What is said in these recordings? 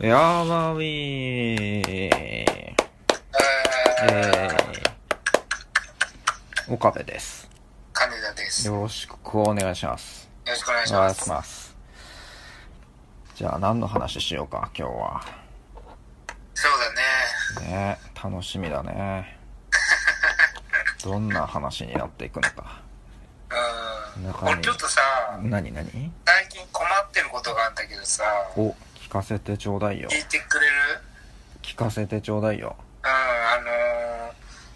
やばウィーええー、岡部です。金田です。よよろしくお願いします。ろしくお願いします。します。じゃあ何の話しようか、今日は。そうだね。ね楽しみだね。どんな話になっていくのか。うん。俺ちょっとさ、何何？最近困ってることがあるんだけどさ、お、聞かせてちょうだいよ。聞いてくれる？聞かせてちょうだいよ。うん、あ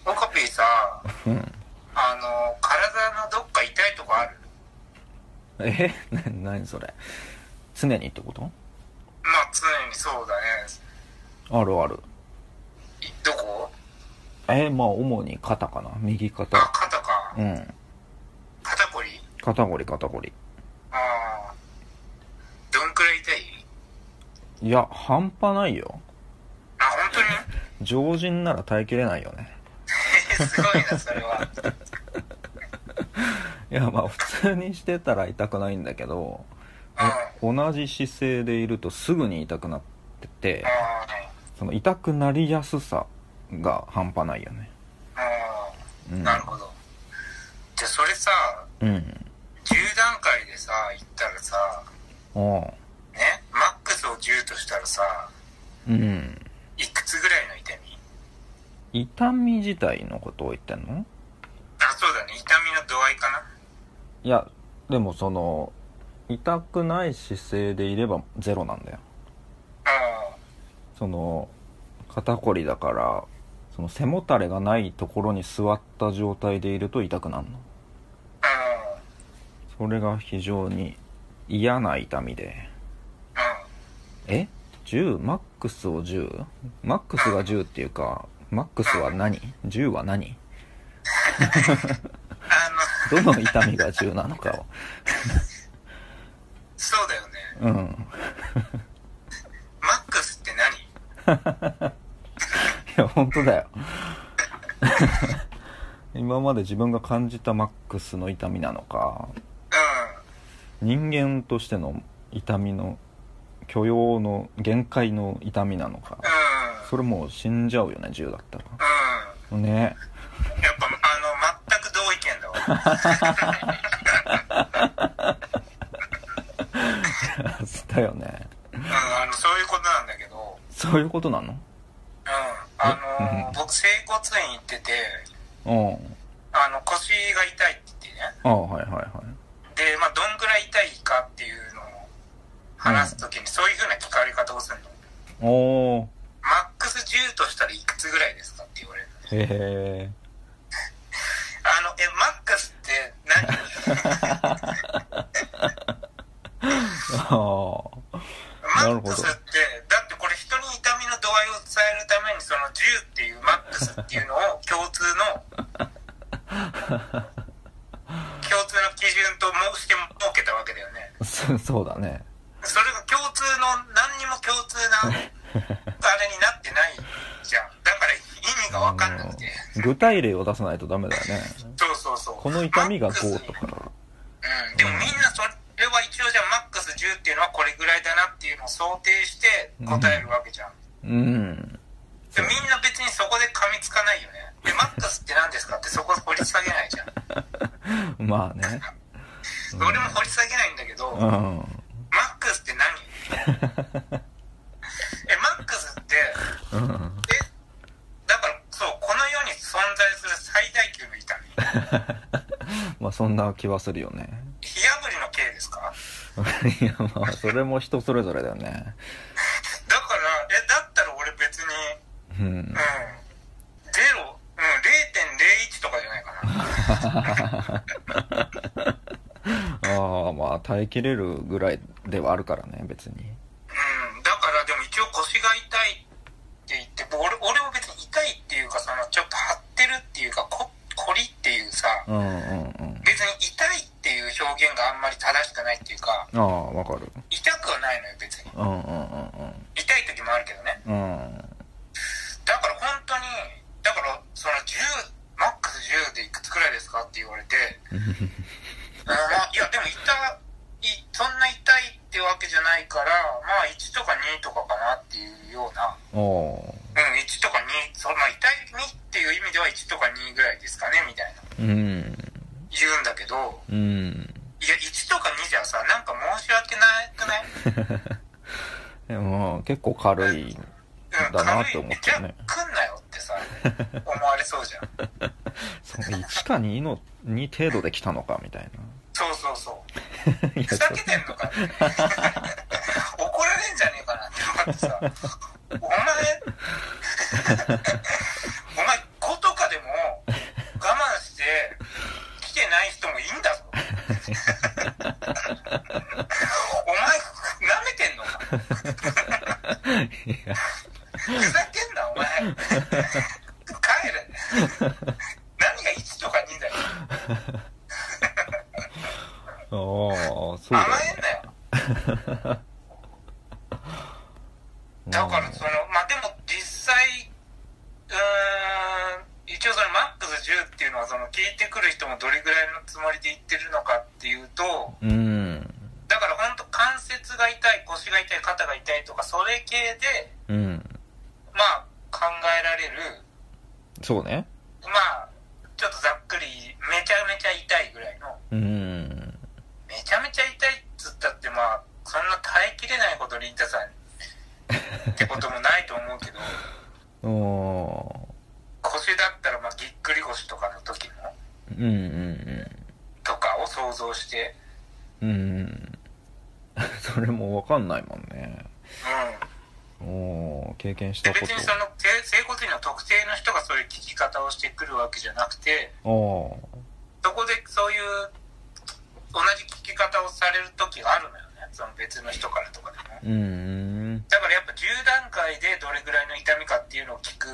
のー、オカピーさ、うん。あのー、体のどっか痛いとこある？え？な、何それ？常にってこと？まあ常にそうだね。あるある。いどこ？えまあ主に肩かな。右あ、肩。肩か。うん。肩こり？肩こり肩こり。ああ。どんくらい痛いいや、半端ないよ。あ、本当に？常人なら耐えきれないよね。すごいな、それは。いや、まあ普通にしてたら痛くないんだけど、お同じ姿勢でいるとすぐに痛くなってて、あその痛くなりやすさが半端ないよね。あ、ああ、うん。なるほど。じゃあそれさ、うん。10段階でさ、言ったらさ、おうね、マックスを10としたらさ、うん。いくつぐらいの痛み？痛み自体のことを言ってんの？あ、そうだね。痛みの度合いかないや、でもその、痛くない姿勢でいればゼロなんだよ。あその肩こりだからその背もたれがないところに座った状態でいると痛くなるのあ、あそれが非常に嫌な痛みで。え？10マックスを 10? マックスが10っていうかマックスは何 ?10 は何？どの痛みが10なのかをそうだよね。うんマックスって何？いや本当だよ 今まで自分が感じたマックスの痛みなのかうん。人間としての痛みの許容の限界の痛みなのか。うん。それもう死んじゃうよね10だったうん。らね。やっぱ、あの、全く同意見だわ。だよね。うん、あの、そういうことなんだけど、そういうことなの？うん。あのうん。僕、整骨院行ってて、うんあの、腰が痛いって言ってね。ああはいはいはいで、まあ、どんぐらい痛いかっていうのを話すときに、そういうふうな聞かれ方をするの。おおマックス10としたらいくつぐらいですかって言われるの。へえあの、え、マックスって何ああなるほどマックスって、だってこれ人に痛みの度合いを伝えるために、その10っていうマックスっていうのを共通の、共通の基準と申して設けたわけだよね。そそうだねそれが共通の、何にも共通な、あれになってないじゃん。だから意味がわかんなくて。あの具体例を出さないとダメだよねそうそうそう。この痛みがマックス5とかうん。でもみんなそれは一応じゃあマックス10っていうのはこれぐらいだなっていうのを想定して答えるわけじゃん。うんでみんな別にそこで噛みつかないよね。で、マックスって何ですかってそこ掘り下げないじゃん。まあね俺も掘り下げないんだけど、マうんックスって何？え、マックスって、うんえ、だからそう、この世に存在する最大級の痛み。まあそんな気はするよね。火炙りの刑ですか？いやまあそれも人それぞれだよね。だから、え、だったら俺別に、うん。うん、ゼロ、うん、0.01とかじゃないかな。ああまあ耐えきれるぐらいではあるからね別にうん、だからでも一応腰が痛いって言って、俺俺も別に痛いっていうか、そのちょっと張ってるっていうか、こ凝りっていうさ、うんうんうん別に痛いっていう表現があんまり正しくないっていうか、ああわかる痛くはないのよ、別に。うんうんうん痛い時もあるけどね。うんだから本当に、だからその10、マックス10でいくつくらいですかって言われて、あまあ、いやでも痛い、そんな痛いってわけじゃないから、まあ1 1とか2とかかなっていうような、おうん、1とか2、そのまあ、痛みっていう意味では1とか2ぐらいですかね、みたいなうん言うんだけど、うんいや、1とか2じゃさ、なんか申し訳なくないでも結構軽いうん、だなって思ってじゃあね来んなよってさ、思われそうじゃん。その1か2の2程度で来たのかみたいそうそうそう。ふざけてんのかって 怒られんじゃねえかなって思ってさ、お前、お前5とかでも我慢して来てない人もいいんだぞ。お前、舐めてんのかいやふざけんな、お前。帰れ。何が1とか2だよ。ああそうだ甘よえんなよ。だからその、まあでも実際、うーん、一応そのマックス10っていうのはその聞いてくる人もどれぐらいのつもりで言ってるのかっていうと、うんだから本当関節が痛い、腰が痛い、肩が痛いとか、それ系で、うんまあ考えられる、そうねまあ、ちょっとざっくり、めちゃめちゃ痛いぐらいの、うんめちゃめちゃ痛いっつったってまあ、そんな耐えきれないほどリンタさんってこともないと思うけど、お腰だったらまあぎっくり腰とかの時のうんうんとかを想像してうんうんそれもわかんないもんねうんおー経験しでたこと別にその整整骨院の特定の人がそういう聞き方をしてくるわけじゃなくてそこでそういう同じ聞き方をされる時があるのよね。その別の人からとかでも。だからやっぱ10段階でどれぐらいの痛みかっていうのを聞く。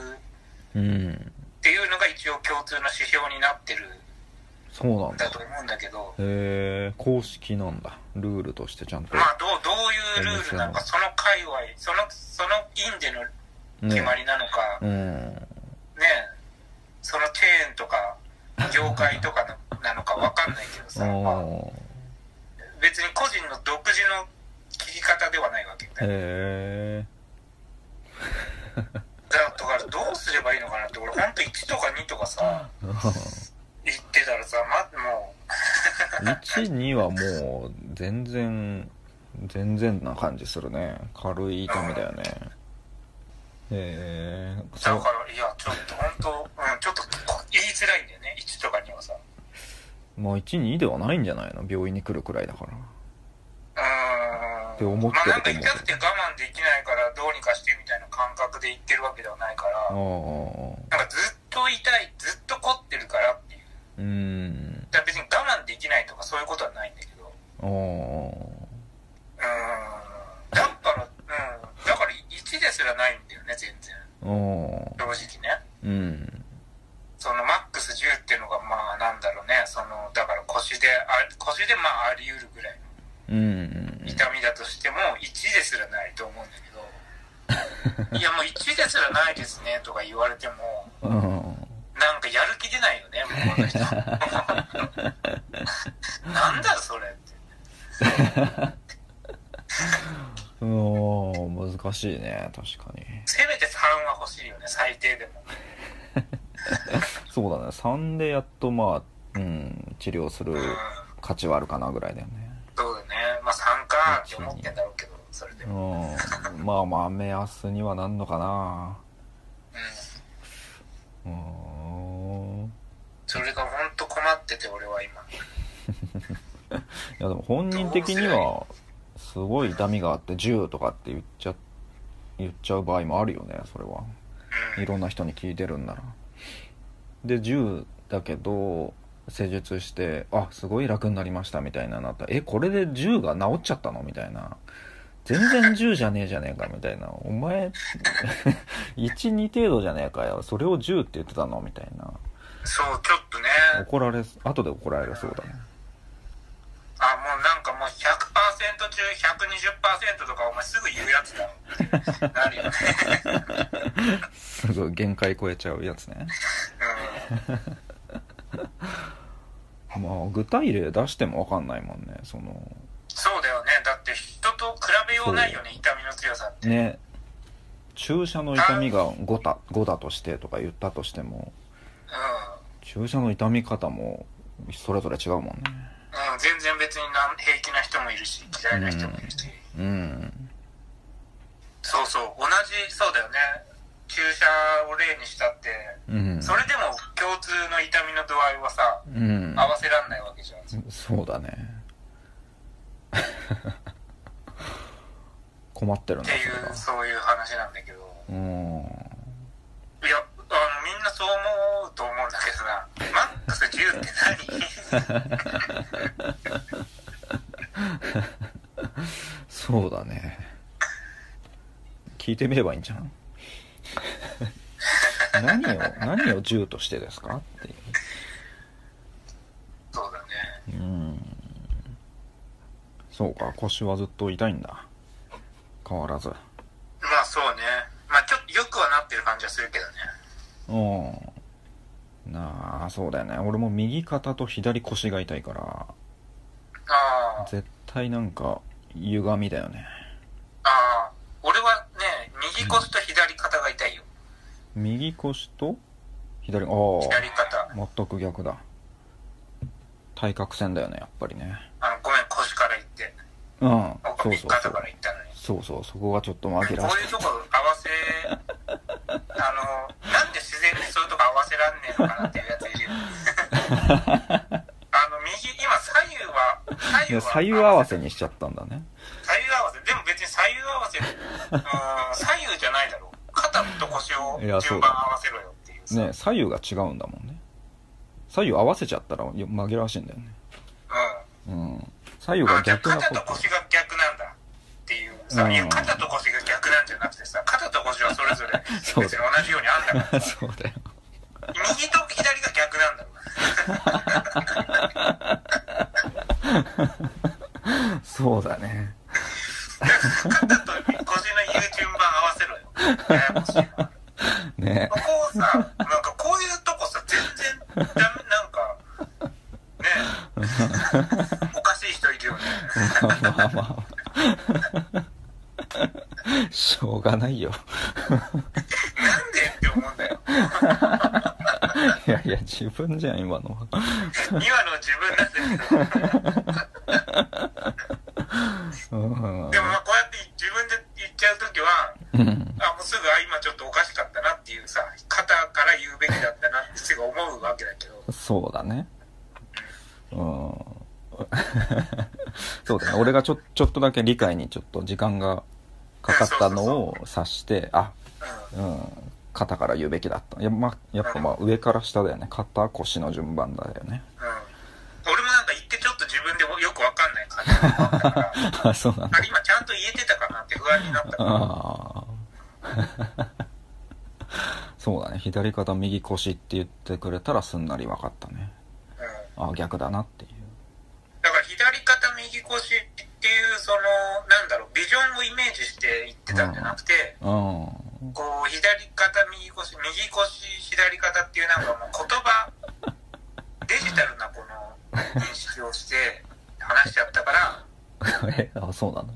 うんっていうのが一応共通の指標になってる。そうなんだ。だと思うんだけど。へえ公式なんだ。ルールとしてちゃんと。まあどうどういうルールなのかその界隈そのその院での決まりなのか、うん。ねそのチェーンとか業界とかのなのかわかんないけどさ、まあ、お別に個人の独自の聞き方ではないわけよーねへえだからどうすればいいのかなって俺ほんと1とか2とかさ言ってたらさまも12はもう全然全然な感じするね。軽い痛みだよね。へえうだそうからいやちょっと本当うんちょっとこ言いづらいんだよね1とか2はさ。まあ12ではないんじゃないの病院に来るくらいだから。うーん。って思ってるまあなんか痛くて我慢できないからどうにかしてみたいな感覚で言ってるわけではないから。なんかずっと痛いずっと凝ってるからっていううん。だ別に我慢できないとかそういうことはないんだけど。ああうーんだからうんだから1ですらないんだよね全然ああ正直ねうんそのマックス10っていうのがまあなんだろうねそのだから腰であ腰でまああり得るぐらいのうん痛みだとしても1ですらないと思うんだけど いやもう1ですらないですねとか言われてもうん。なんかやる気出ないよね向こうの人。なんだそれって。うん難しいね確かに。せめて3は欲しいよね最低でも。そうだね3でやっとまあうん治療する。うん価値はあるかなぐらいだよね。そうだね。まあ3かって思ってんだろうけどそれでうもん。まあまあ目安にはなんのかな。うん。うん。それが本当困ってて俺は今。いやでも本人的にはすごい痛みがあって10とかって言っちゃ言っちゃう場合もあるよねそれは。うん。いろんな人に聞いてるんなら。で10だけど施術してあすごい楽になりましたみたいななった。らえこれで10が治っちゃったの？みたいな。全然10じゃねえじゃねえかみたいな。お前 12程度じゃねえかよ。それを10って言ってたの？みたいな。そうちょっとね。怒られ後で怒られそうだね。あもうなんかもう100%中120%とかお前すぐ言うやつだなるよね。すごい限界超えちゃうやつね。うんまあ具体例出しても分かんないもんねそのそうだよねだって人と比べようないよね痛みの強さって。ね注射の痛みが5だ ,5 だとしてとか言ったとしてもう注射の痛み方もそれぞれ違うもんねん。うん、全然別に平気な人もいるし、嫌いな人もいるし。うんそうそう、同じ、そうだよね。注射を例にしたって、うん。それでも共通の痛みの度合いはさ、うん。合わせらんないわけじゃん。そうだね。困ってるんっていう、そういう話なんだけど。がうん。いや、あの、みんなそう思うと思うんだけどな。マックス10って何？そうだね。聞いてみればいいんじゃん 何を何を10としてですか？っていうそうだね。うんそうか腰はずっと痛いんだ変わらずまあそうね。まあちょっと良くはなってる感じはするけどね。うんなあそうだよね俺も右肩と左腰が痛いからああ。絶対なんか歪みだよねああ。俺はね、右腰と。右腰と左ああ左肩。全く逆だ対角線だよねやっぱりねあの、ごめん、腰から行って。うん僕そうそうそから行ったのに。そうそうそこがちょっと紛らわしこういうとこ合わせ、あの、なんで自然にそういうとこ合わせらんねえのかなっていうやついるよ。あの、右、今左右は、左右は。左右合わせにしちゃったんだね左右合わせ。でも別に左右合わせ、うん、肩と腰を順番合わせろよっていうさ。ね左右が違うんだもんね。左右合わせちゃったらよ紛らわしいんだよね。うん。うん。左右が逆なこ肩とと腰が逆なんだっていうさ、うん。いや肩と腰が逆なんじゃなくてさ肩と腰はそれぞれ 別に同じようにあんだから。そうだよ。右と左が逆なんだろ そうだね。肩とややこしいなねこうさなんかこういうとこさ全然ダメなんかね。おかしい人いるよね。まあまあまあしょうがないよ。なんでって思うんだよ。いやいや自分じゃん今のは。今の自分だってとだけ理解にちょっと時間がかかったのを察してあうん。うん肩から言うべきだった。や,、ま、やっぱまあ上から下だよね。肩腰の順番だよね。うん。俺もなんか言ってちょっと自分でもよくわかんない感じ。あ そうなんだ。あれ今ちゃんと言えてたかなって不安になった。ああ。そうだね。左肩右腰って言ってくれたらすんなり分かったね。うん。ああ逆だなっていうだから左肩右腰っていう、その、なんだろう、ビジョンをイメージして言ってたんじゃなくて、うん。こう、左肩右腰、右腰左肩っていうなんかもう言葉、デジタルなこの認識をして話しちゃったから、えあそうなの？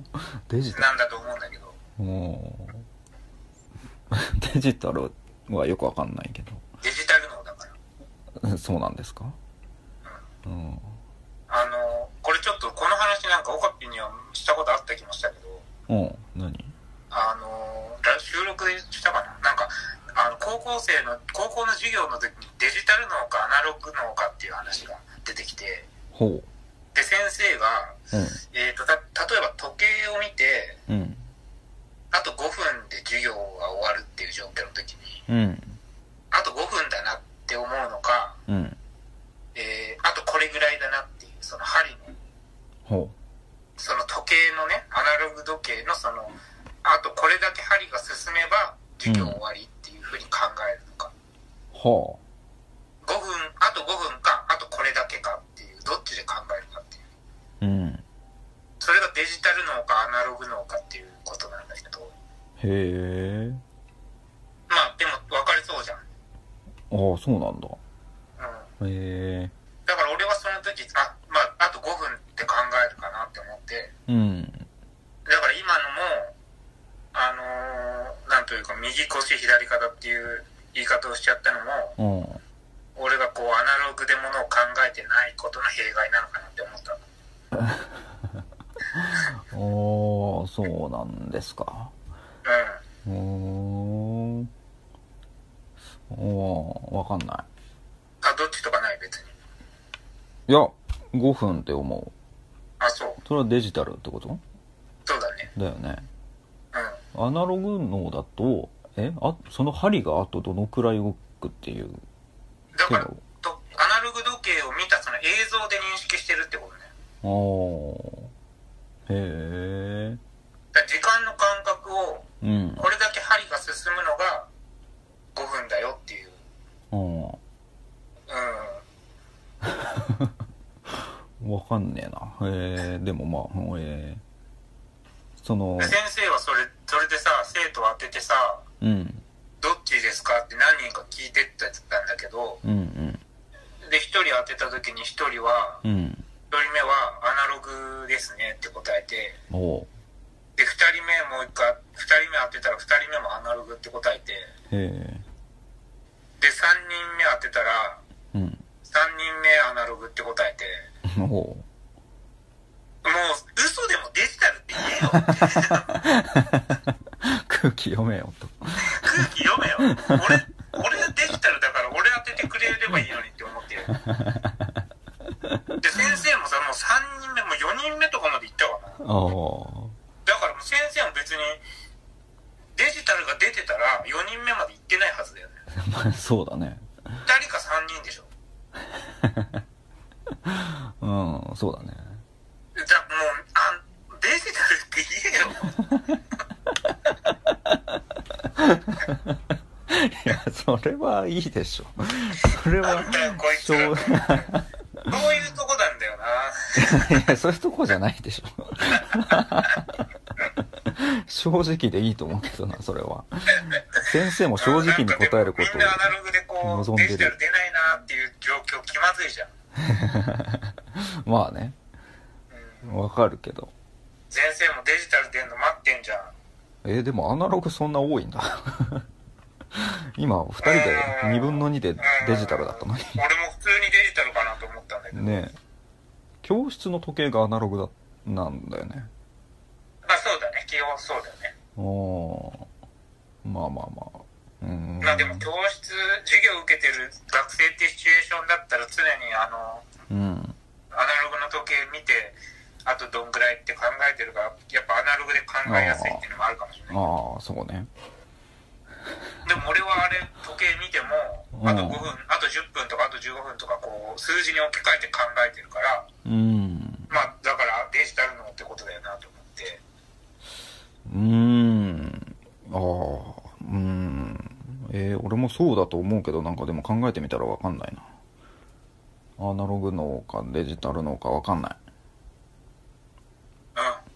デジタなんだと思うんだけど。デジタルはよくわかんないけデジタル脳だから。どそうなんですか？うんしたことあった気もしたけど、うん何？あの、ラ収録でしたかな？なんか、あの、高校生の、高校の授業の時にデジタル脳かアナログ脳かっていう話が出てきて、ほで、先生が、うえーと、た、例えば時計を見て、うん。うんあと5分で授業が終わるっていう状況の時に、うん。あと5分だなって思うのか、うん。えーあとこれぐらいだなっていう、その針のほその時計のね、アナログ時計のその、あとこれだけ針が進めば授業終わりっていうふうに考えるのか。うほ5分、あと5分か、あとこれだけかっていう、どっちで考えるかっていう。ううんそれがデジタル脳かアナログ脳かっていうことなんだけど、へえまあでも分かりそうじゃん。ああそうなんだうん。へえだから俺はその時、あ、まああと5分って。考えるかなって思って、うんだから今のも、右腰左肩っていう言い方をしちゃったのもうん。俺がこうアナログでものを考えてないことの弊害なのかなって思った。おーそうなんですか。うん。うー。んおーわかんなあどっちとかない別に。いいや5分って思う。あそれはデジタルってこと？そうだね。だよね。うん。アナログ脳だとえあその針があとどのくらい動くっていう？だからとアナログ時計を見たその映像で認識してるってことね。あー。へえ時間の感覚をうん。これだけ針が進むのが5分だよっていう。うんうんわかんねえな。へえでもまあええ。そので先生はそれそれでさ生徒を当ててさうん。どっちですかって何人か聞いてったんだけどうんうん。で1人当てた時に1人はうん。1人目はアナログですねって答えておう。で2人目もう一回2人目当てたら2人目もアナログって答えてへえ。で3人目当てたらうん。3人目アナログって答えてもう嘘でもデジタルって言えよ 空気読めよと。空気読めよ。俺俺デジタルだから俺当ててくれればいいのにって思ってる。で先生もさもう3人目もう4人目とかまで行ったかなああだからもう先生も別にデジタルが出てたら4人目まで行ってないはずだよね。まあそうだね2人か3人でしょうんそうだねじゃあもうあデジタルって言えよいやそれはいいでしょ。それはそういうとこなんだよな。いやそういうとこじゃないでしょ。正直でいいと思うけどなそれは。先生も正直に答えることみんなアナログでこう望んでる。デジタル出ないなっていう状況気まずいじゃん、まあね。うん、わかるけど。先生もデジタル出んの待ってんじゃん。えーでもアナログそんな多いんだ今2人で2分の2でデジタルだったのに。俺も普通にデジタルかなと思ったんだけど、ねえ。教室の時計がアナログだなんだよね。まあそうだね。基本そうだよね。おー。まあまあまあ。うーん。まあでも教室授業受けてる学生ってシチュエーションだったら常にあのうん。アナログの時計見てあとどんぐらいって考えてるからやっぱアナログで考えやすいっていうのもあるかもしれないああそうね俺はあれ時計見てもうん。あと5分あと10分とかあと15分とかこう数字に置き換えて考えてるからうん。まあだからデジタルのってことだよなと思って。うーん。ああうーん。えー俺もそうだと思うけどなんかでも考えてみたらわかんないな。アナログのかデジタルのかわかんない。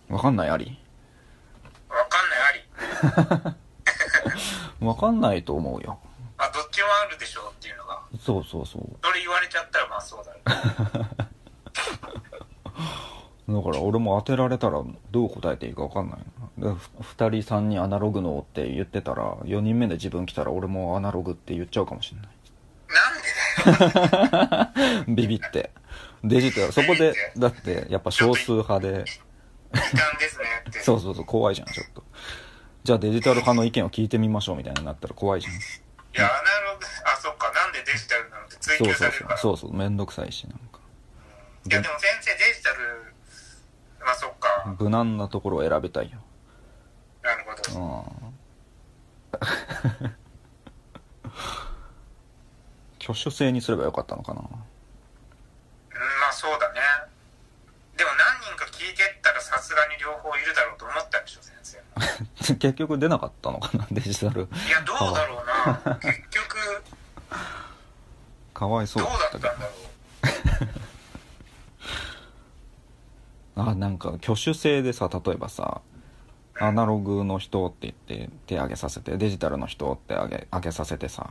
うん。わかんないあり？わかんないあり わかんないと思うよ。まあどっちもあるでしょうっていうのが。そうそうそう。それ言われちゃったらまあそうだね。だから俺も当てられたらどう答えていいか分かんないな。でふ2人3人アナログのって言ってたら4人目で自分来たら俺もアナログって言っちゃうかもしれない。なんでだよ。ビビって。デジタルそこでだってやっぱ少数派で。時間ですねって。そうそうそう怖いじゃんちょっとじゃあデジタル派の意見を聞いてみましょうみたいになったら怖いじゃん。いやアナログあそっかなんでデジタルなのって追そうそうそう。求されるからそうそうめんどくさいしなんか。いやでも先生デジタルまあそっか。無難なところを選びたいよ。なるほど。うん。挙手制にすればよかったのかな。うんまあそうだね。でも何人か聞いてったらさすがに両方いるだろうと思ったでしょ先生。も 結局出なかったのかな デジタル。いやどうだろうな。結局かわいそう。どうだったんだろう。あなんか挙手制でさ例えばさアナログの人って言って手挙げさせてデジタルの人って挙げ挙げさせてさ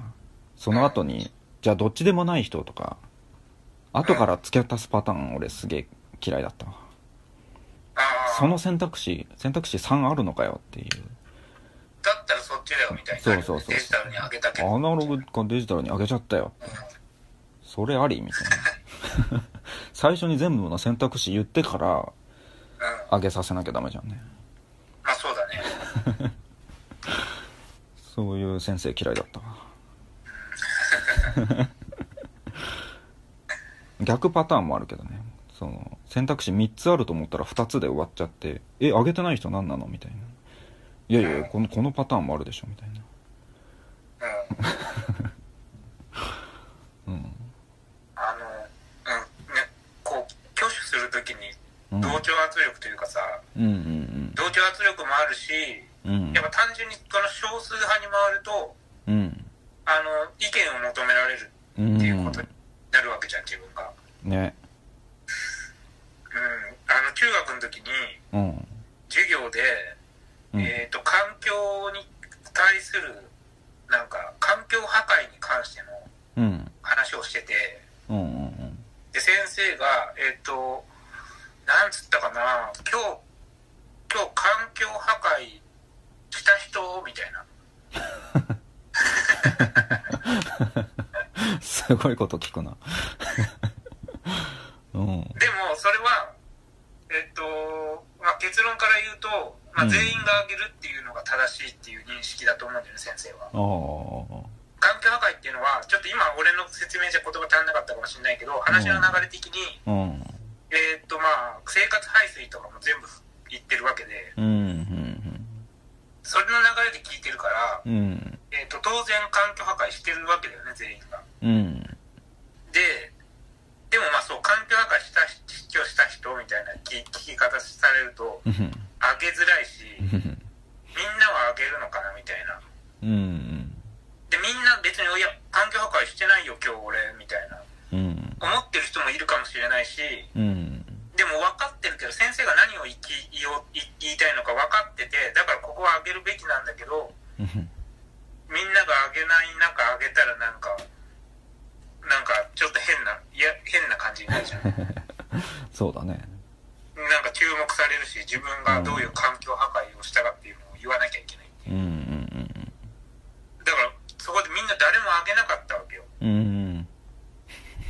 その後にじゃあどっちでもない人とか後から付け足すパターン俺すげえ嫌いだったわその選択肢選択肢3あるのかよっていうだったらそっちだよみたいな。そうそうそうデジタルに上げたけど。アナログかデジタルに上げちゃったようんそれありみたいな 最初に全部の選択肢言ってからうん。上げさせなきゃダメじゃんねまあそうだね。そういう先生嫌いだったわ 逆パターンもあるけどねその選択肢3つあると思ったら2つで終わっちゃって「え上げてない人何なの?」みたいな「いやいやこのこのパターンもあるでしょ」みたいなうん。うんあの、うん。ね、こう、挙手するときにうん同調圧力というかさ、うんうん同調圧力もあるし、うんうんやっぱ単純にこの少数派に回ると、うんあの、意見を求められるうんっていうことになるわけじゃん、自分が。ね中学の時に、うん。授業で、うん。えっ、と、環境に対する、なんか、環境破壊に関してのうん。話をしてて、うんうんで、先生が、えっ、と、なんつったかな、今日、今日環境破壊した人みたいな。すごいこと聞くな。うん。でも、それは、えっ、と、まあ、結論から言うと、まあ、うん。全員が挙げるっていうのが正しいっていう認識だと思うんだよね、先生は。環境破壊っていうのは、ちょっと今俺の説明じゃ言葉足んなかったかもしれないけど、話の流れ的に、うん。えーっとまあ、生活排水とかも全部言ってるわけで、それの流れで聞いてるから、うん。えーっと当然環境破壊してるわけだよね、全員が。うん。で、でもまあそう、環境破壊した主張した人みたいな聞聞き方されると、うん。あげづらいし、うん。みんなはあげるのかなみたいな。うんで、みんな別に、いや、環境破壊してないよ、今日俺、みたいな。うん。思ってる人もいるかもしれないし、うん。でも分かってるけど先生が何を言い言おう言言いたいのか分かっててだからここは上げるべきなんだけどうん。みんなが上げない中上げたらなんかなんかちょっと変ないや変な感じになるじゃん そうだね。なんか注目されるし自分がどういう環境破壊をしたかっていうのを言わなきゃいけないう。んうんだからそこでみんな誰も上げなかったわけよ。うんうん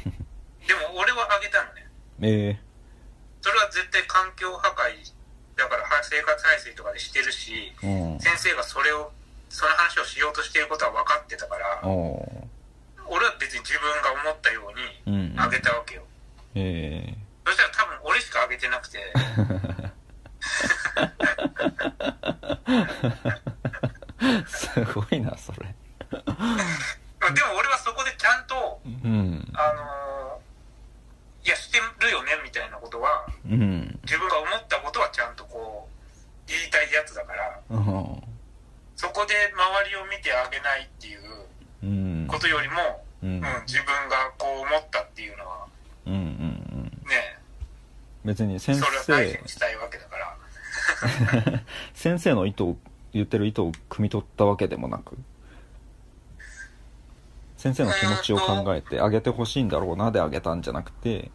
でも俺は上げたのね。ええ。それは絶対環境破壊だからは生活排水とかでしてるしうん。先生がそれをその話をしようとしていることは分かってたからお俺は別に自分が思ったようにうんあげたわけよ、ええ。そしたら多分俺しかあげてなくて。すごいなそれ。まあでも俺はそこでちゃんとうん。あのーいやしてるよねみたいなことはうん。自分が思ったことはちゃんとこう言いたいやつだからうん。そこで周りを見てあげないっていううんことよりも、うん。うん、自分がこう思ったっていうのはうんうんうん。ね。別に先それは大事生にしたいわけだから。先生の意図を言ってる意図を汲み取ったわけでもなく。先生の気持ちを考えてあげてほしいんだろうなであげたんじゃなくて。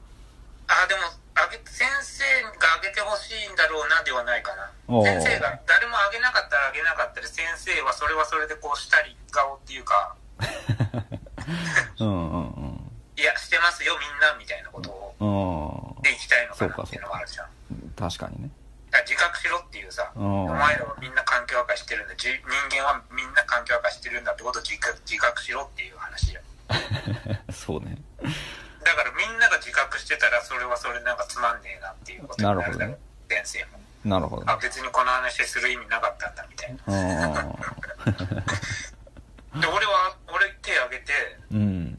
あでもあげ先生があげてほしいんだろうなではないかな。先生が誰もあげなかったらあげなかったら先生はそれはそれでこうしたり顔っていうか うんうんいやしてますよみんなみたいなことを。うん。うんでいきたいのかなっていうのがあるじゃん。確かにね。自覚しろっていうさうん。お前らはみんな環境破壊してるんだ。じ人間はみんな環境破壊してるんだってことを自覚自覚しろっていう話じゃん。そうね。だからみんなが自覚してたらそれはそれなんかつまんねえなっていうことになるだろう。なるほ先生も。なるほどあ別にこの話する意味なかったんだみたいな。う で俺は俺手挙げてんうん。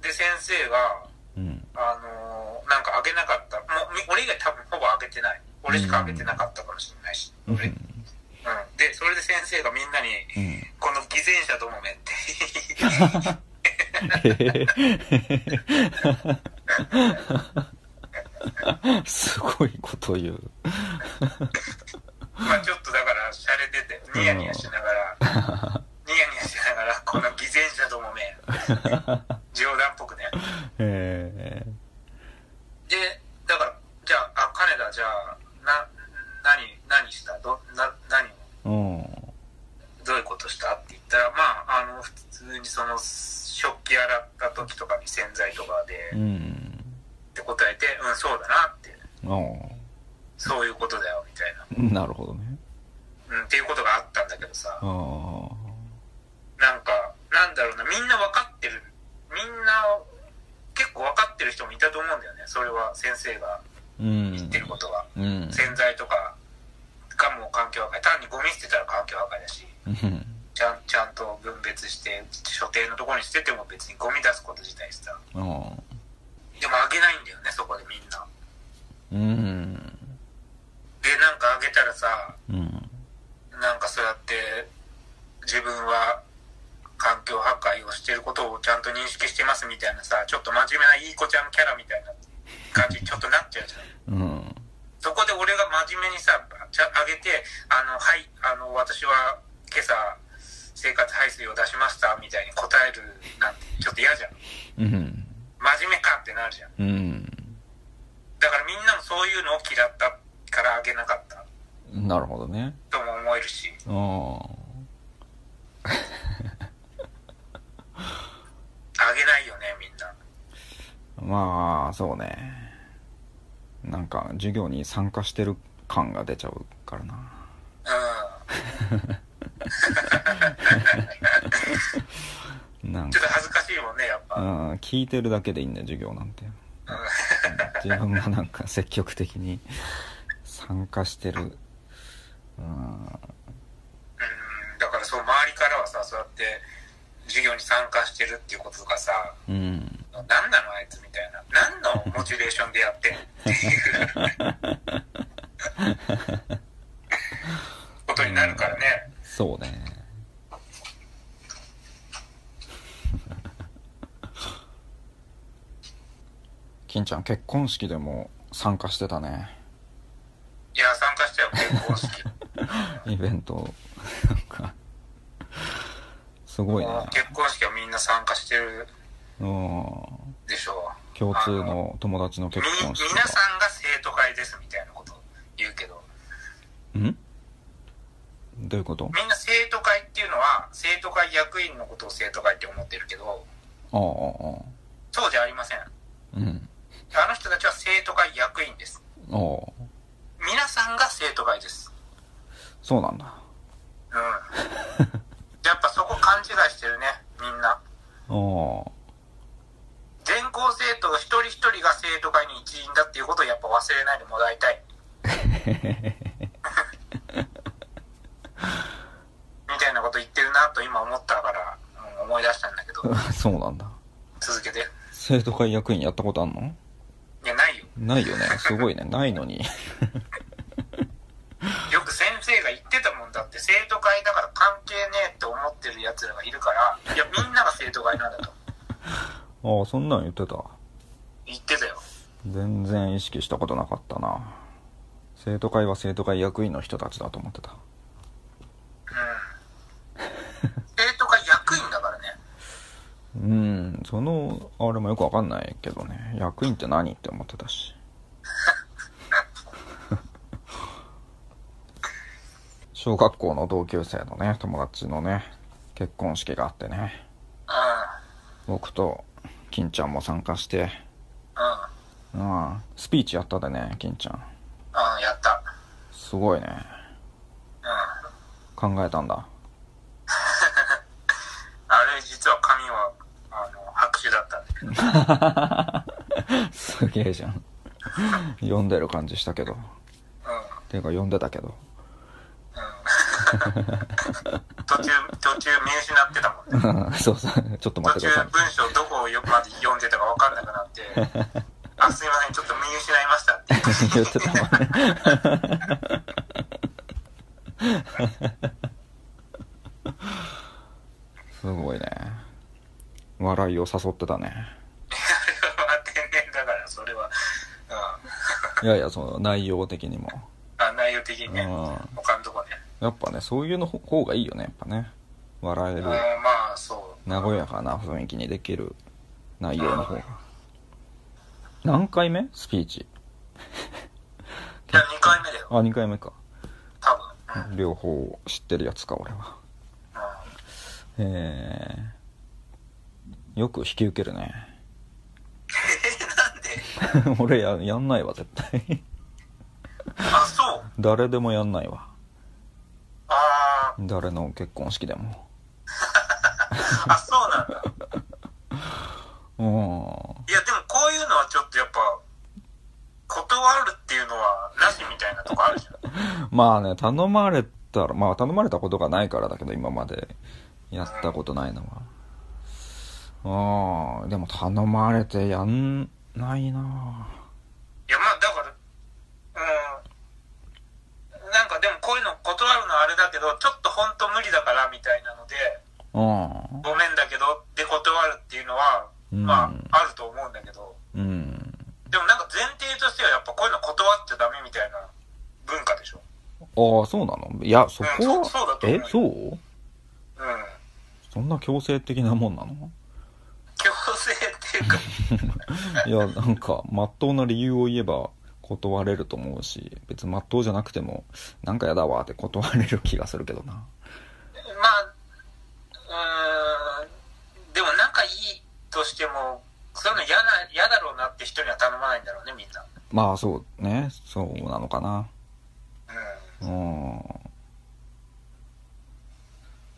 で先生がうん。あのーなんか挙げなかった。もうみ俺以外多分ほぼ挙げてない。俺しか挙げてなかったかもしれないし、うん。俺、うん、でそれで先生がみんなにうん「この偽善者どもめ」って すごいこと言う。まあちょっとだから洒落ててニヤニヤしながら ニヤニヤしながら、この偽善者どもめ、冗談っぽくねへ。えー、で、だから、じゃあ、あ金田、じゃあ、な、何、何した？ど、な、何を、どういうことした？って言ったら、まあ、あの、普通にその、食器洗った時とかに洗剤とかで、うん、って答えて、うん、そうだなって。そういうことだよ、みたいな。なるほどね。がうん言ってることが。うん洗剤とかがもう環境破壊。単にゴミ捨てたら環境破壊だし、うんちゃんちゃんと分別して、所定のところに捨てても別にゴミ出すこと自体さ。ああでもあげないんだよね、そこでみんな。うんで、なんかあげたらさ、うんなんかそうやって自分は環境破壊をしてることをちゃんと認識してますみたいなさ、ちょっと真面目ないい子ちゃんキャラみたいな感じにちょっとなっちゃうじゃん。うんそこで俺が真面目にさ、ちゃあげて、あの、はい、あの、私は今朝生活排水を出しましたみたいに答えるなんてちょっと嫌じゃん。うん真面目かってなるじゃん。うんだからみんなもそういうのを嫌ったからあげなかったなるほどねとも思えるし。ああげないよね、みんな。あまあそうねなんか授業に参加してる感が出ちゃうからなうん。なんかちょっと恥ずかしいもんね、やっぱ。うん。うん聞いてるだけでいいんだよ授業なんて自分がなんか積極的に参加してるうんうんだからそう、周りからはさ、そうやって授業に参加してるっていうこととかさ、うん何なのあいつみたいな。何のモチベーションでやってんの？っていうことになるからね。そうね金ちゃん結婚式でも参加してたねいや、参加したよ、結婚式。イベントなんかすごいね結婚式はみんな参加してるうんでしょう。共通の友達のみ結婚式皆さんが生徒会ですみたいなこと言うけど、ん？どういうこと？みんな生徒会っていうのは、生徒会役員のことを生徒会って思ってるけど、ああああそうじゃありません。うんあの人たちは生徒会役員です。ああ皆さんが生徒会です。そうなんだうん。やっぱそこ勘違いしてるね、みんな。ああ徒一人一人が生徒会の一員だっていうことをやっぱ忘れないでもらいたい。みたいなこと言ってるなと今思ったから、うん思い出したんだけど、そうなんだ。続けて。生徒会役員やったことあんの？いや、ないよ。ないよね。すごいね。ないのに。よく先生が言ってたもんだって、生徒会だから関係ねえって思ってる奴らがいるから、いや、みんなが生徒会なんだと。ああそんなん言ってた言ってたよ。全然意識したことなかったな生徒会は生徒会役員の人たちだと思ってたうん。生徒会役員だからね。うんそのあれもよくわかんないけどね役員って何って思ってたし 小学校の同級生のね友達のね結婚式があってねう僕と金ちゃんも参加してん。うん。うんスピーチやったでね金ちゃんうん、やった。すごいねうん。考えたんだ あれ、実は紙は、あの、白紙だったんだけど。すげえじゃん読んでる感じしたけどうん。ていうか読んでたけど途中、途中見失ってたもんね。そうそうちょっと待途中ってください文章どこをよまで読んでたか分かんなくなって、あ、すいません、ちょっと見失いましたって。言ってたもんね すごいね笑いを誘ってたねそれは。うん。いやいやその内容的にもあ内容的にね、うん他のとこね。やっぱねそういうの方がいいよねやっぱね笑えるうん、まあ、そう。和やかな雰囲気にできる内容の方が何回目？スピーチ。いや、2回目だよ。あ2回目か。多分。うん。両方知ってるやつか俺は。うん。えー、よく引き受けるね。俺ややんないわ絶対。あ、そう？誰でもやんないわ。あ誰の結婚式でも。ー、あ、そうなんだ。うん。いや、のはちょっとやっぱ、断るっていうのはなしみたいなとこあるじゃん。まあね頼まれたらまあ頼まれたことがないからだけど今までやったことないのはうんでも頼まれてやんないないや、まあだから、うん。なんかでもこういうの断るのはあれだけど、ちょっと本当無理だからみたいなので、うんごめんだけどって断るっていうのは、うんまあ、あると思うんだけど、うん。でもなんか前提としてはやっぱこういうの断っちゃダメみたいな文化でしょ。ああそうなの？いやそこは、うんそうそうだと思うよ。えそう？うん。そんな強制的なもんなの？強制っていうか、いやなんかまっとうな理由を言えば断れると思うし別にまっとうじゃなくてもなんかやだわって断れる気がするけどな。まあ、うーん、でも仲いいとしても、そういうの嫌な、嫌だろうなって人には頼まないんだろうね、みんな。まあそうね。そうなのかな。うん。う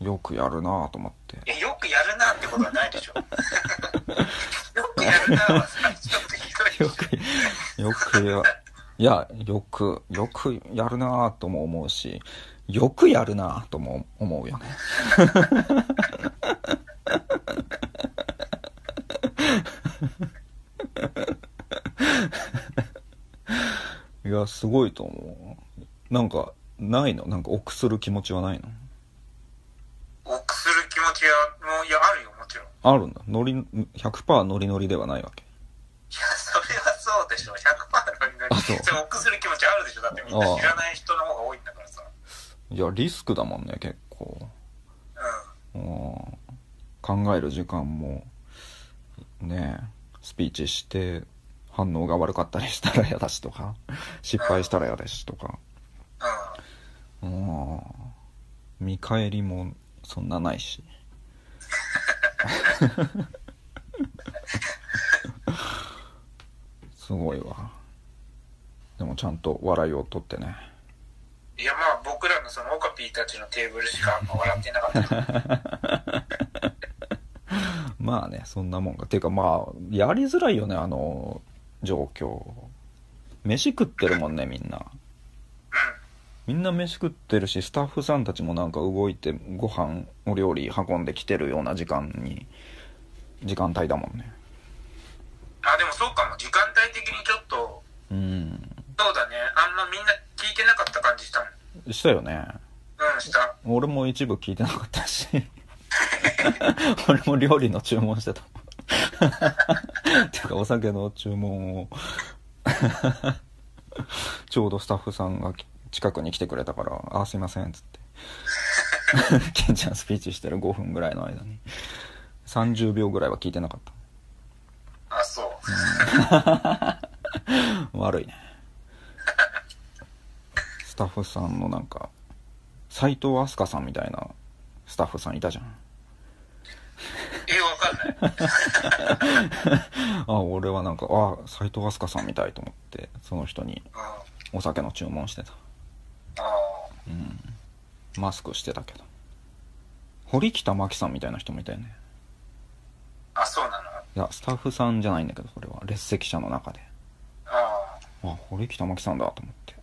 ん。よくやるなぁと思って。え、よくやるなってことはないでしょ。よくやるなはさ、ちょっとひどいよくよくやいやよくよくやるなぁとも思うしよくやるなぁとも思うよね いやすごいと思う。なんかないの？なんか臆する気持ちはないの？臆する気持ちは、もう、いや、あるよ、もちろん。いあるんだ。ノリ100%ノリノリではないわけ。や、それはそうでしょ。100%のになりあそう。それ臆する気持ちあるでしょ。だってみんな知らない人の方が多いんだからさ。いやリスクだもんね結構。うん。うん。考える時間もねスピーチして反応が悪かったりしたら嫌だしとか失敗したら嫌だしとか。うん。うん。見返りもそんなないし。すごいわ。でもちゃんと笑いを取ってね。いや、まあ、僕らのそのオカピーたちのテーブルしか笑ってなかった。まあねそんなもんかっていうかまあやりづらいよねあの状況飯食ってるもんねみんなみんな飯食ってるしスタッフさんたちもなんか動いてご飯お料理運んできてるような時間に時間帯だもんねあ、でもそうかも。時間帯的にちょっと、うんそうだね。あんまみんな聞いてなかった感じしたもん。したよねうん、した。俺も一部聞いてなかったし 俺も料理の注文してた。ていうかお酒の注文を。ちょうどスタッフさんが近くに来てくれたから「あすいません」っつって。ケンちゃんスピーチしてる5分ぐらいの間に。30秒ぐらいは聞いてなかっあ、そう。た悪いね。スタッフさんのなんか斎藤飛鳥さんみたいなスタッフさんいたじゃん。あ俺はなんかあ斎藤飛鳥さんみたいと思ってその人にうん。お酒の注文してた。あうん。マスクしてたけど。堀北真希さんみたいな人もいたよね。あ。あ、そうなの？いやスタッフさんじゃないんだけどそれは。列席者の中で。ああ堀北真希さんだと思って。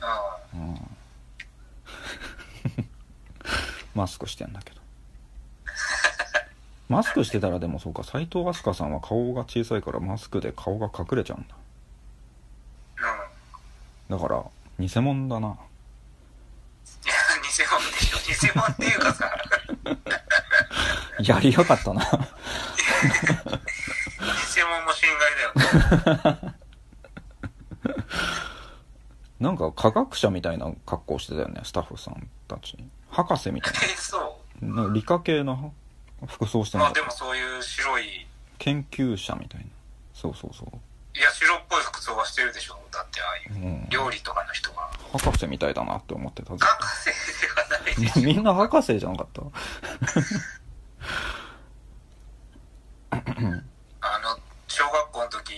あ。あうん。マスクしてんだけどマスクしてたらでもそうか斎藤飛鳥さんは顔が小さいからマスクで顔が隠れちゃうんだ。だから偽物だないや、偽物でしょ。偽物っていうかさ、やりやがったな偽物も侵害だよね。なんか科学者みたいな格好してたよねスタッフさんたち博士みたいえ、そう。理科系の服装してまあでもそういう白い、研究者みたいな。そうそうそう。いや、白っぽい服装はしてるでしょ。だってああいううん。料理とかの人が。博士みたいだなって思ってた博士ではない みんな博士じゃなかった。ょ。あの、小学校の時、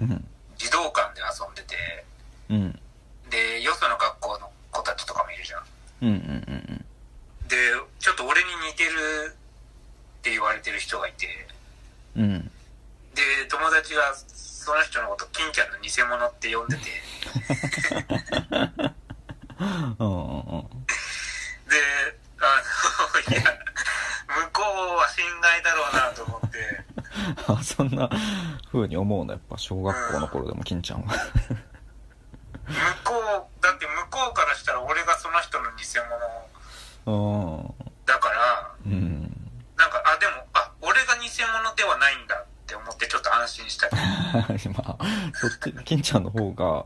うん。児童館で遊んでて、うん。で、よその学校の子たちとかもいるじゃん。うんうんうん。で、ちょっと俺に似てるって言われてる人がいて、うん。うんで、友達がその人のこと、金ちゃんの偽物って呼んでて、で、あの、いや、向こうは侵害だろうなと思って、あ そんな風に思うの？やっぱ小学校の頃でも金ちゃんは。向こう、だって向こうからしたら俺がその人の偽物うん。だから、うんなんか、あ、でも、あ、俺が偽物ではないんだって思ってちょっと安心したけど。まあそっち金ちゃんの方が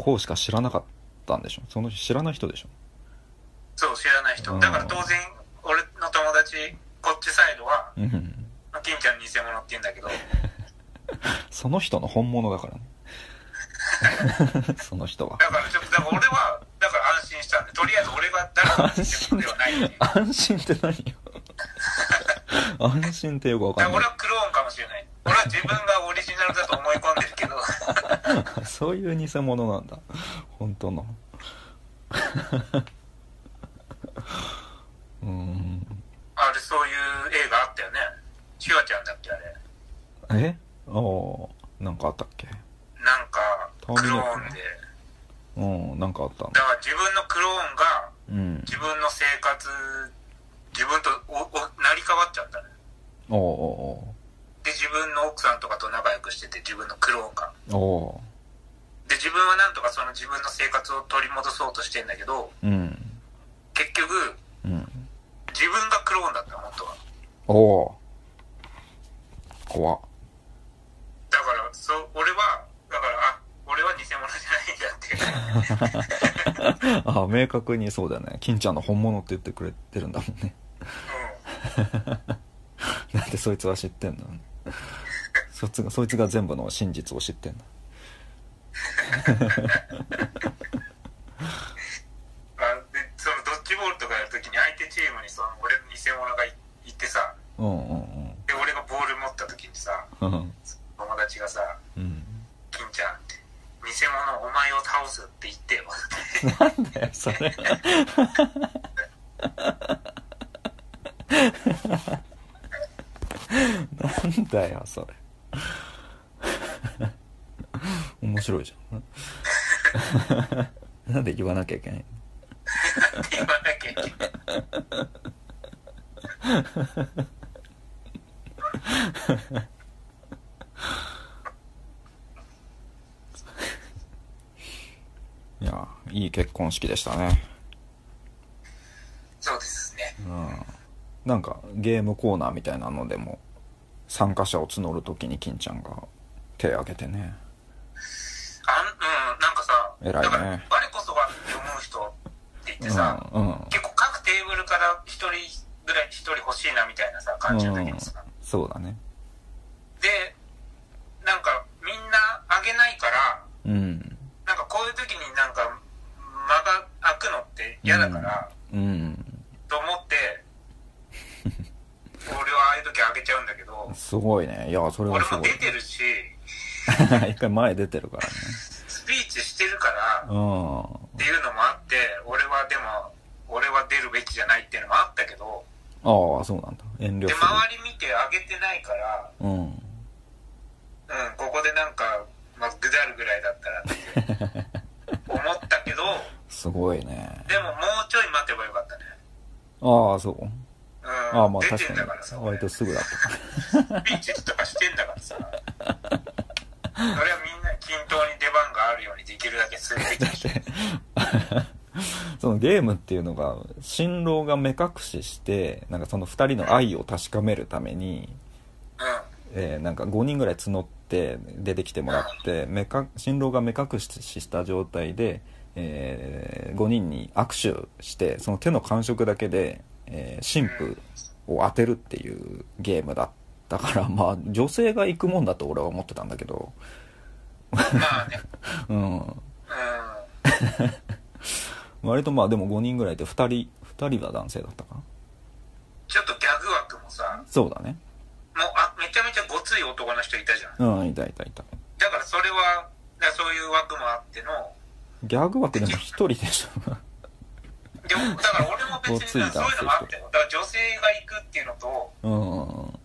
方しか知らなかったんでしょ？その知らない人でしょ？そう、知らない人。だから当然、俺の友達、こっちサイドは、うん。金ちゃん偽物って言うんだけど、その人の本物だからね。その人は。だからちょっと、だから俺は、だから安心したんで、とりあえず俺が誰かの偽安心物ではないっていう。安心って何よ？安心ってよくわかんない。俺はクローンかもしれない。俺は自分がオリジナルだと思い込んでるけど、そういう偽物なんだ。本当の。うん。あれそういう映画あったよね。シュワちゃんだっけあれ。え？ああなんかあったっけ？なんか、クロネーンで。うんなんかあった。んだだから自分のクローンが、うん。自分の生活、自分とおお成り代わっちゃったね。おおで、自分の奥さんとかと仲良くしてて、自分のクローンが。おおで、自分はなんとかその自分の生活を取り戻そうとしてんだけど、うん結局、うん自分がクローンだった、本当は。おお怖っだから、そう、俺は、だから、あ、俺は偽物じゃないんだって。あ明確にそうだよね金ちゃんの本物って言ってくれてるんだもんねう なんでそいつは知ってんの？そいつがそいつが全部の真実を知ってんだん。あで、そのドッジボールとかやるときに相手チームにその俺の偽物がいいてさ、うんうんで、俺がボール持ったときにさ、うん。うん友達がさ、うん。金ちゃんって、偽物お前を倒すって言ってよ。なんだよそれ なんだよそれ。面白いじゃん。なんで言わなきゃいけない言わなきゃいけない？いやいい結婚式でしたね。そうですね。うんなんかゲームコーナーみたいなのでも参加者を募るときに金ちゃんが手挙げてね。あん、うん、なんかさ、偉いね。我こそは読む人って言ってさ、うんうん。結構各テーブルから一人ぐらい一人欲しいなみたいなさ、感じだったけどさ。そうだね。で、なんかみんなあげないから、うん。なんかこういう時になんか間が空くのって嫌だから、うん。と思って、俺はああいう時あげちゃうんだけど、すごいね。いやそれは俺すごい。も出てるし、一回前出てるからね。スピーチしてるから、うん。っていうのもあって、俺はでも、俺は出るべきじゃないっていうのもあったけど、ああそうなんだ。遠慮でする。周り見てあげてないから、うん。うん、ここでなんか、まあ、ぐだるぐらいだったらって 思ったけど、すごいね。でももうちょい待てばよかったね。ああそう？うん、ああまあ出確かに俺割とすぐだっスピーチとかしてんだからさ。それはみんな均等に出番があるようにできるだけするべきでしょ。たそのゲームっていうのが新郎が目隠ししてなんかその2人の愛を確かめるために、うん。えーなんか5人ぐらい募って出てきてもらって目か新郎が目隠しした状態で、え5人に握手してその手の感触だけで、えー新婦を当てるっていうゲームだったから まあ女性が行くもんだと俺は思ってたんだけどまあね。うんうん。割とまあでも5人ぐらいで2人2人は男性だったかなちょっとギャグ枠もさ、そうだねもう、あ、めちゃめちゃごつい男の人いたじゃん。うんいたいたいたそれは、だからそういう枠もあっての、ギャグ枠でも一人でしょでも、だから俺も別に そういうのもあったよ。だから女性が行くっていうのと、うん。うん、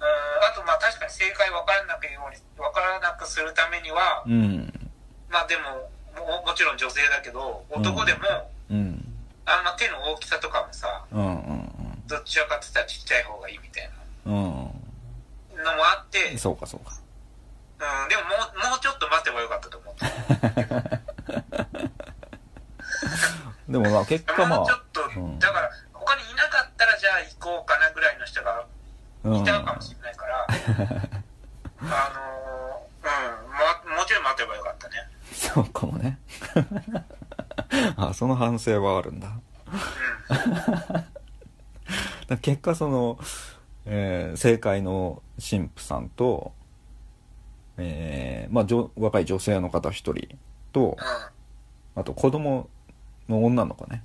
あとまあ確かに正解分からなくように、分からなくするためには、うん。まあでも、ももちろん女性だけど、男でも、うん。あんま手の大きさとかもさ、うんうんどちらかって言ったらちっちゃい方がいいみたいうんうん。なのもあって、そうかそうか。うん、でももう、もうちょっと待てばよかったと思って。でもまあ結果まあもうちょっと、うん。だから、他にいなかったらじゃあ行こうかなぐらいの人がうんいたかもしれないから、あのー、うん、ま、もちろん待てばよかったね。そうかもね。あその反省はあるんだ。だから結果その、えー正解の神父さんと、えーまあ、女若い女性の方一人とうん、あと子供の女の子ね。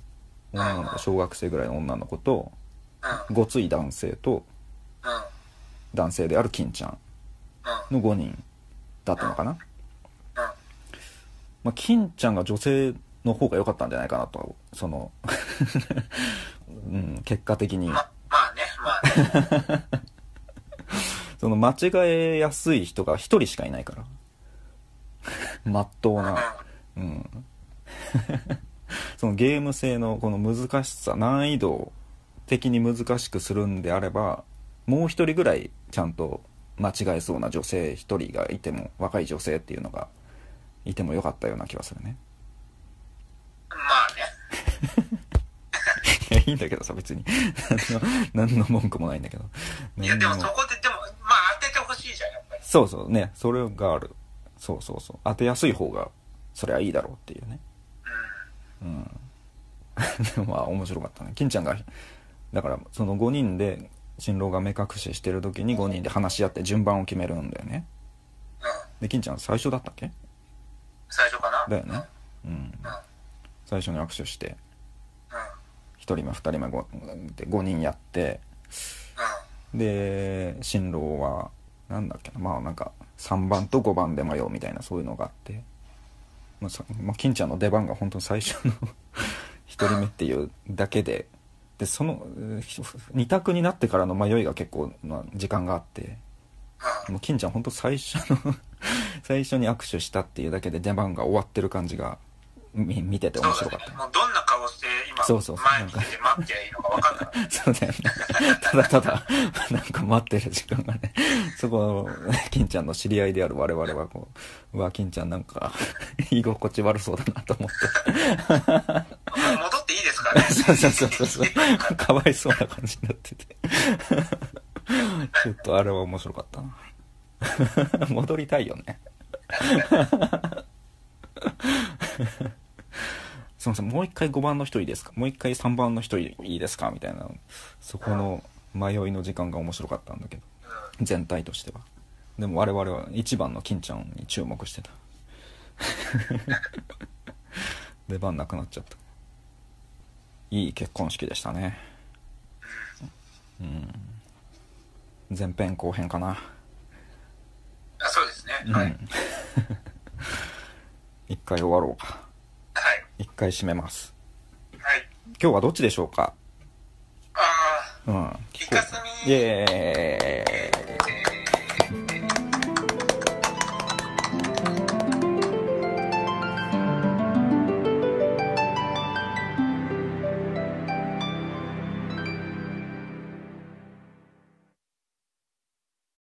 うん。女の子小学生ぐらいの女の子とうん、ごつい男性と男性である金ちゃんの5人だったのかな、うん。まあ、金ちゃんが女性の方が良かったんじゃないかなとその、うん、結果的に。ま、まあね、まあね。その間違えやすい人が一人しかいないから。まっとうな。うん そのゲーム性のこの難しさ難易度的に難しくするんであればもう一人ぐらいちゃんと間違えそうな女性一人がいても若い女性っていうのがいてもよかったような気がするね。まあね。いやいいんだけどさ別に。何の文句もないんだけど。いや、でもそこで、でも、まあ当ててほしいじゃん、やっぱり。そうそうね。それがある。そうそうそう。当てやすい方がそりゃいいだろうっていうねうん。で もまあ面白かったね。金ちゃんがだからその5人で新郎が目隠ししてる時に5人で話し合って順番を決めるんだよね。で金ちゃん最初だったっけ？最初かな？だよね。うん。最初に握手してうん。1人目2人目5で5人やってで新郎はなんだっけな？まあなんか3番と5番で迷うみたいなそういうのがあって、まあまあ、金ちゃんの出番が本当最初の1人目っていうだけででその2択になってからの迷いが結構、まあ、時間があって。もう金ちゃん本当最初の最初に握手したっていうだけで出番が終わってる感じがみ見てて面白かったそうだね。もうどんな顔して今、そうそうそう前に来て待っていいのか分かんなかった。そうだよね。ただただ、なんか待ってる時間がね、そこ、金ちゃんの知り合いである我々はこう、うわ、金ちゃんなんか、居心地悪そうだなと思って。戻っていいですかね？そ うそうそうそうそう。かわいそうな感じになってて。ちょっとあれは面白かったな。戻りたいよね。すいません、もう一回5番の人いいですか？もう一回3番の人いいですか？みたいな、そこの迷いの時間が面白かったんだけど、全体としては。でも我々は1番の金ちゃんに注目してた。出番なくなっちゃった。いい結婚式でしたね。うん。前編後編かな。あそうですね。うんはい。一回終わろうか。はい。一回締めます。はい。今日はどっちでしょうか？あうん。イカスミイエーイ